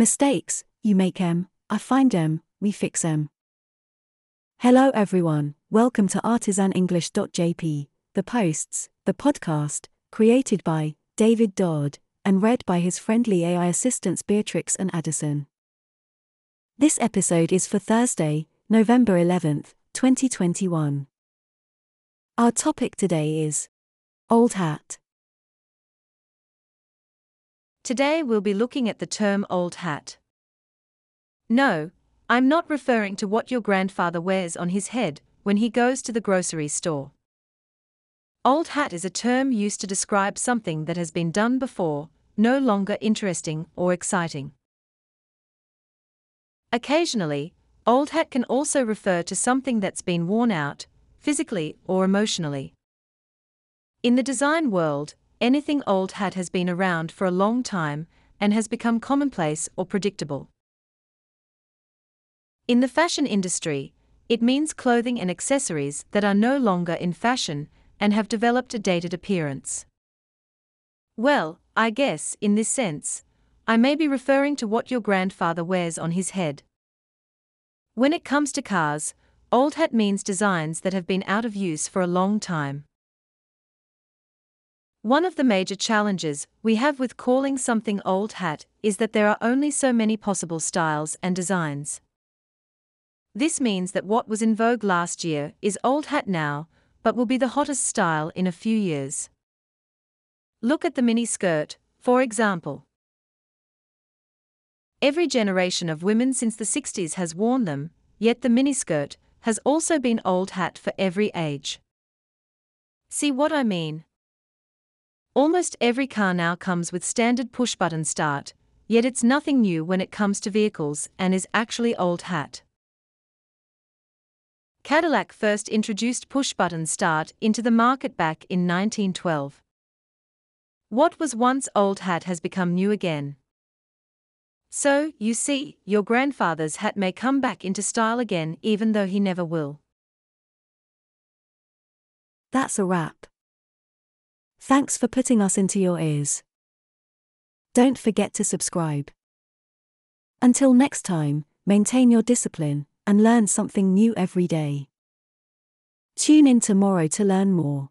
Mistakes, you make 'em, I find 'em, we fix 'em. Hello everyone, welcome to artisanenglish.jp, the posts, the podcast, created by David Dodd and read by his friendly AI assistants Beatrix and Addison. This episode is for Thursday, November 11th, 2021. Our topic today is Old Hat. Today we'll be looking at the term old hat. No, I'm not referring to what your grandfather wears on his head when he goes to the grocery store. Old hat is a term used to describe something that has been done before, no longer interesting or exciting. Occasionally, old hat can also refer to something that's been worn out, physically or emotionally. In the design world, anything old hat has been around for a long time and has become commonplace or predictable. In the fashion industry, it means clothing and accessories that are no longer in fashion and have developed a dated appearance. Well, I guess, in this sense, I may be referring to what your grandfather wears on his head. When it comes to cars, old hat means designs that have been out of use for a long time. One of the major challenges we have with calling something old hat is that there are only so many possible styles and designs. This means that what was in vogue last year is old hat now, but will be the hottest style in a few years. Look at the mini skirt, for example. Every generation of women since the 60s has worn them, yet the miniskirt has also been old hat for every age. See what I mean? Almost every car now comes with standard push button start, yet it's nothing new when it comes to vehicles and is actually old hat. Cadillac first introduced push button start into the market back in 1912. What was once old hat has become new again. So, you see, your grandfather's hat may come back into style again even though he never will. That's a wrap. Thanks for putting us into your ears. Don't forget to subscribe. Until next time, maintain your discipline and learn something new every day. Tune in tomorrow to learn more.